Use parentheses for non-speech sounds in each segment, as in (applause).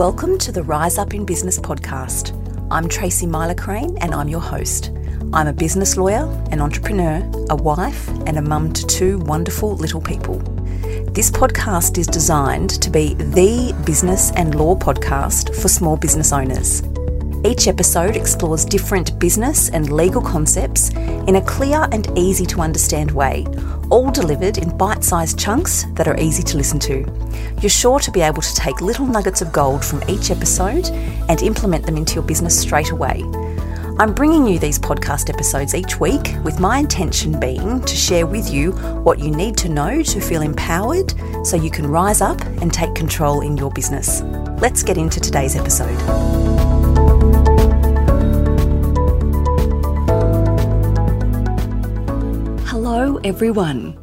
Welcome to the Rise Up in Business podcast. I'm Tracy Mylecharane and I'm your host. I'm a business lawyer, an entrepreneur, a wife, and a mum to two wonderful little people. This podcast is designed to be the business and law podcast for small business owners. Each episode explores different business and legal concepts in a clear and easy to understand way, all delivered in bite sized chunks that are easy to listen to. You're sure to be able to take little nuggets of gold from each episode and implement them into your business straight away. I'm bringing you these podcast episodes each week with my intention being to share with you what you need to know to feel empowered so you can rise up and take control in your business. Let's get into today's episode. Hello, everyone.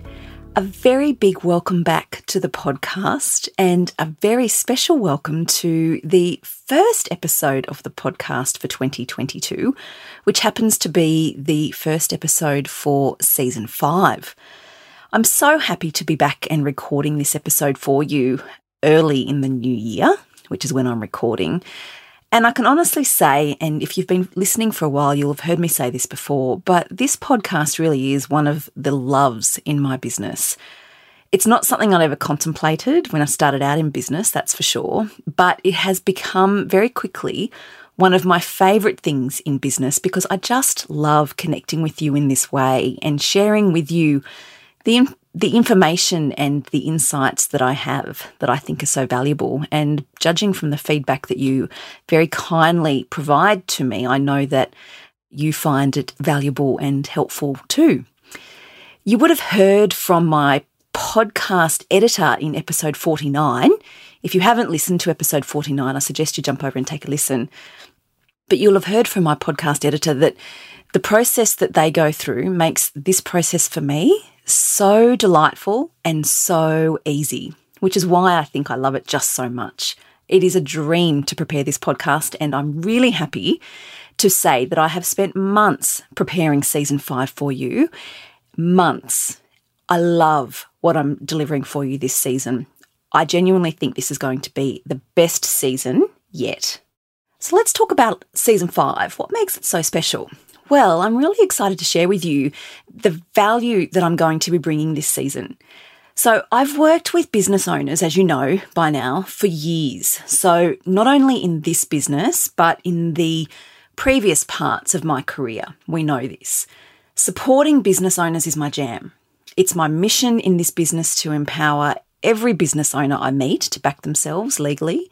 A very big welcome back to the podcast and a very special welcome to the first episode of the podcast for 2022, which happens to be the first episode for season five. I'm so happy to be back and recording this episode for you early in the new year, which is when I'm recording. And I can honestly say, and if you've been listening for a while, you'll have heard me say this before, but this podcast really is one of the loves in my business. It's not something I'd ever contemplated when I started out in business, that's for sure, but it has become very quickly one of my favourite things in business because I just love connecting with you in this way and sharing with you the the information and the insights that I have that I think are so valuable. And judging from the feedback that you very kindly provide to me, I know that you find it valuable and helpful too. You would have heard from my podcast editor in episode 49. If you haven't listened to episode 49, I suggest you jump over and take a listen. But you'll have heard from my podcast editor that the process that they go through makes this process for me so delightful and so easy, which is why I think I love it just so much. It is a dream to prepare this podcast, and I'm really happy to say that I have spent months preparing season five for you. Months. I love what I'm delivering for you this season. I genuinely think this is going to be the best season yet. So let's talk about season five. What makes it so special? Well, I'm really excited to share with you the value that I'm going to be bringing this season. So, I've worked with business owners, as you know by now, for years. So, not only in this business, but in the previous parts of my career, we know this. Supporting business owners is my jam. It's my mission in this business to empower every business owner I meet to back themselves legally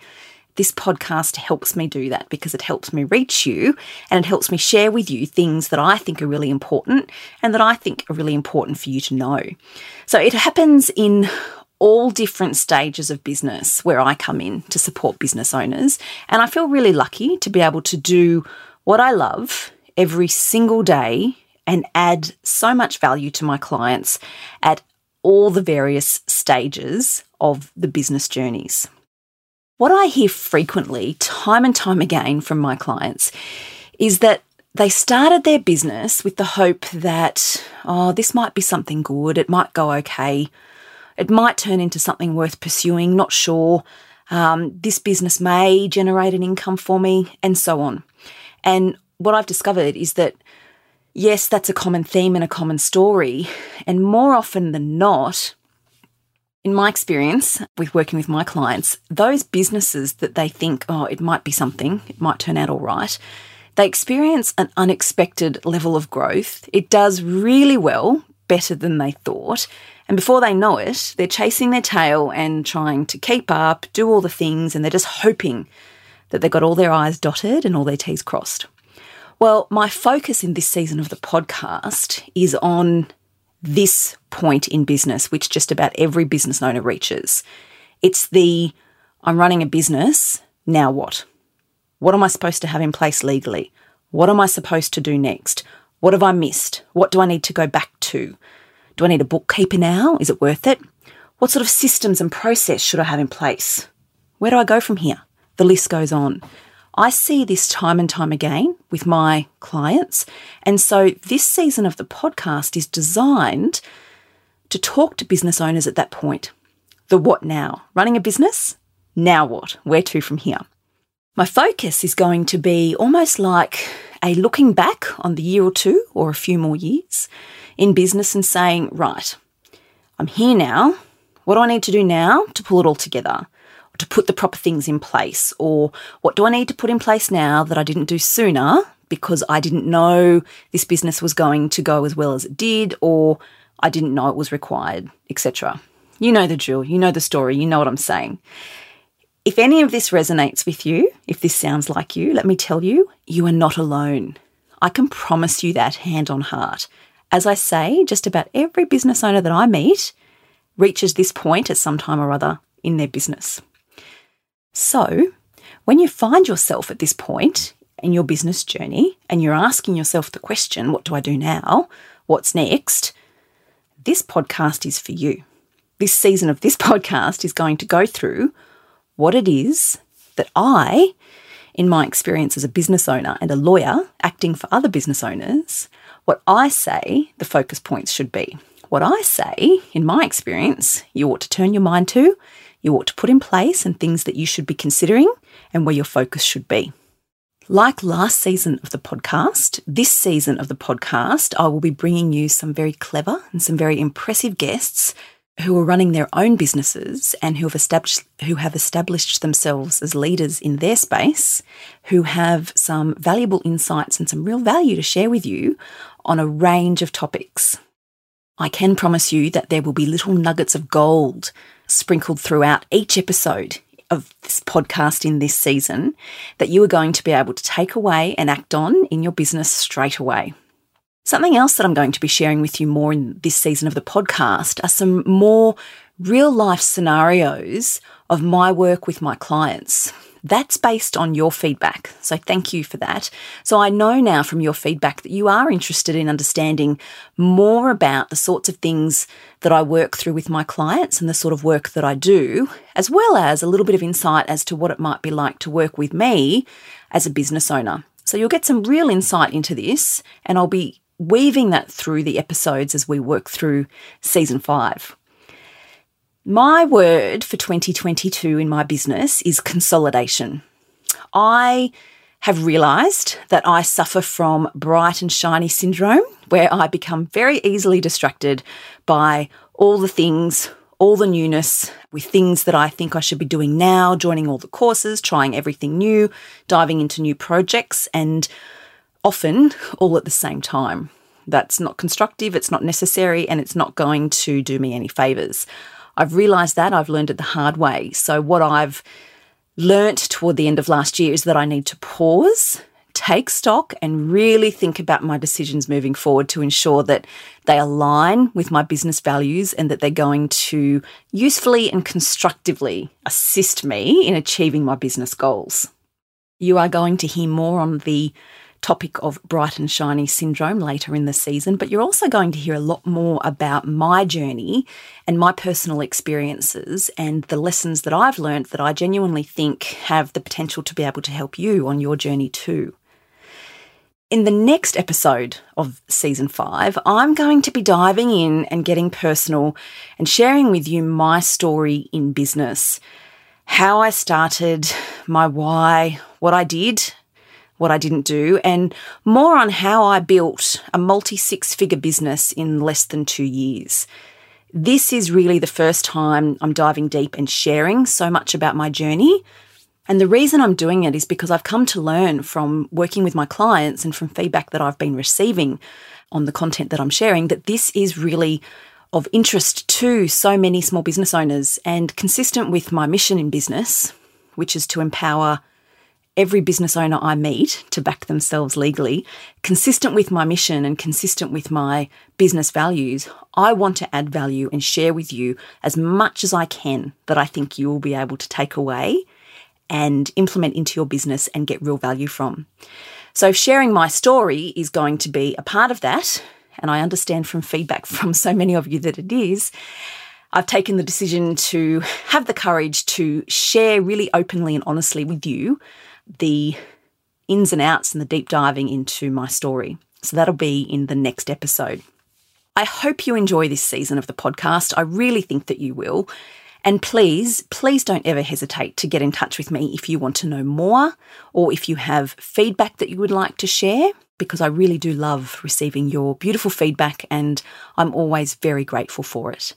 this podcast helps me do that because it helps me reach you and it helps me share with you things that I think are really important and that I think are really important for you to know. So it happens in all different stages of business where I come in to support business owners. And I feel really lucky to be able to do what I love every single day and add so much value to my clients at all the various stages of the business journeys. What I hear frequently, time and time again from my clients, is that they started their business with the hope that, oh, this might be something good, it might go okay, it might turn into something worth pursuing, not sure. Um, this business may generate an income for me, and so on. And what I've discovered is that, yes, that's a common theme and a common story. And more often than not, in my experience with working with my clients, those businesses that they think, oh, it might be something, it might turn out all right, they experience an unexpected level of growth. It does really well, better than they thought. And before they know it, they're chasing their tail and trying to keep up, do all the things, and they're just hoping that they've got all their I's dotted and all their T's crossed. Well, my focus in this season of the podcast is on this point in business, which just about every business owner reaches. It's the I'm running a business, now what? What am I supposed to have in place legally? What am I supposed to do next? What have I missed? What do I need to go back to? Do I need a bookkeeper now? Is it worth it? What sort of systems and process should I have in place? Where do I go from here? The list goes on. I see this time and time again with my clients. And so this season of the podcast is designed to talk to business owners at that point. The what now? Running a business? Now what? Where to from here? My focus is going to be almost like a looking back on the year or two or a few more years in business and saying, right, I'm here now. What do I need to do now to pull it all together? To put the proper things in place? Or what do I need to put in place now that I didn't do sooner because I didn't know this business was going to go as well as it did, or I didn't know it was required, etc. You know the drill, you know the story, you know what I'm saying. If any of this resonates with you, if this sounds like you, let me tell you, you are not alone. I can promise you that hand on heart. As I say, just about every business owner that I meet reaches this point at some time or other in their business. So, when you find yourself at this point in your business journey and you're asking yourself the question, what do I do now? What's next? This podcast is for you. This season of this (laughs) podcast is going to go through what it is that I, in my experience as a business owner and a lawyer acting for other business owners, what I say the focus points should be. What I say, in my experience, you ought to turn your mind to, you ought to put in place, and things that you should be considering and where your focus should be. Like last season of the podcast, this season of the podcast, I will be bringing you some very clever and some very impressive guests who are running their own businesses and who have established who have established themselves as leaders in their space, who have some valuable insights and some real value to share with you on a range of topics. I can promise you that there will be little nuggets of gold sprinkled throughout each episode of this podcast in this season that you are going to be able to take away and act on in your business straight away. Something else that I'm going to be sharing with you more in this season of the podcast are some more real life scenarios of my work with my clients. That's based on your feedback. So thank you for that. So I know now from your feedback that you are interested in understanding more about the sorts of things that I work through with my clients and the sort of work that I do, as well as a little bit of insight as to what it might be like to work with me as a business owner. So you'll get some real insight into this, and I'll be weaving that through the episodes as we work through season five. My word for 2022 in my business is consolidation. I have realized that I suffer from bright and shiny syndrome, where I become very easily distracted by all the things, all the newness, with things that I think I should be doing now, joining all the courses, trying everything new, diving into new projects, and often all at the same time. That's not constructive, it's not necessary, and it's not going to do me any favors. I've realized that, I've learned it the hard way. So, what I've learnt toward the end of last year is that I need to pause, take stock, and really think about my decisions moving forward to ensure that they align with my business values and that they're going to usefully and constructively assist me in achieving my business goals. You are going to hear more on the topic of bright and shiny syndrome later in the season, but you're also going to hear a lot more about my journey and my personal experiences and the lessons that I've learned that I genuinely think have the potential to be able to help you on your journey too. In the next episode of season five, I'm going to be diving in and getting personal and sharing with you my story in business. How I started, my why, what I did, what I didn't do, and more on how I built a multi six figure business in less than two years. This is really the first time I'm diving deep and sharing so much about my journey. And the reason I'm doing it is because I've come to learn from working with my clients and from feedback that I've been receiving on the content that I'm sharing that this is really of interest to so many small business owners and consistent with my mission in business, which is to empower every business owner I meet to back themselves legally, consistent with my mission and consistent with my business values, I want to add value and share with you as much as I can that I think you will be able to take away and implement into your business and get real value from. So, sharing my story is going to be a part of that. And I understand from feedback (laughs) from so many of you that it is. I've taken the decision to have the courage to share really openly and honestly with you the ins and outs and the deep diving into my story. So that'll be in the next episode. I hope you enjoy this season of the podcast. I really think that you will. And please, please don't ever hesitate to get in touch with me if you want to know more or if you have feedback that you would like to share, because I really do love receiving your beautiful feedback and I'm always very grateful for it.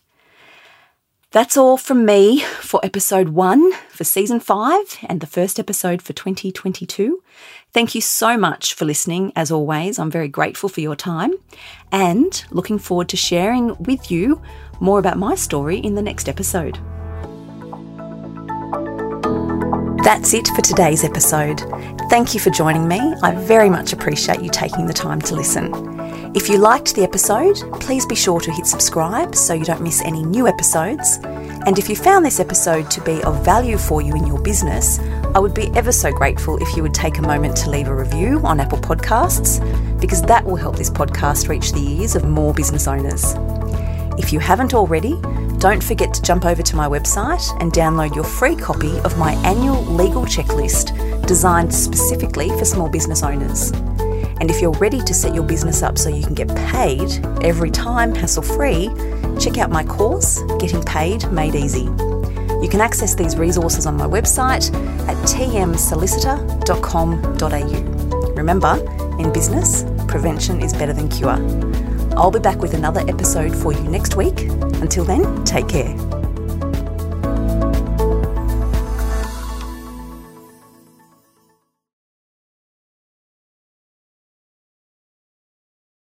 That's all from me for episode one for season five and the first episode for 2022. Thank you so much for listening. As always, I'm very grateful for your time and looking forward to sharing with you more about my story in the next episode. That's it for today's episode. Thank you for joining me. I very much appreciate you taking the time to listen. If you liked the episode, please be sure to hit subscribe so you don't miss any new episodes. And if you found this episode to be of value for you in your business, I would be ever so grateful if you would take a moment to leave a review on Apple Podcasts, because that will help this podcast reach the ears of more business owners. If you haven't already, don't forget to jump over to my website and download your free copy of my annual legal checklist designed specifically for small business owners. And if you're ready to set your business up so you can get paid every time hassle free, check out my course, Getting Paid Made Easy. You can access these resources on my website at tmsolicitor.com.au. Remember, in business, prevention is better than cure. I'll be back with another episode for you next week. Until then, take care.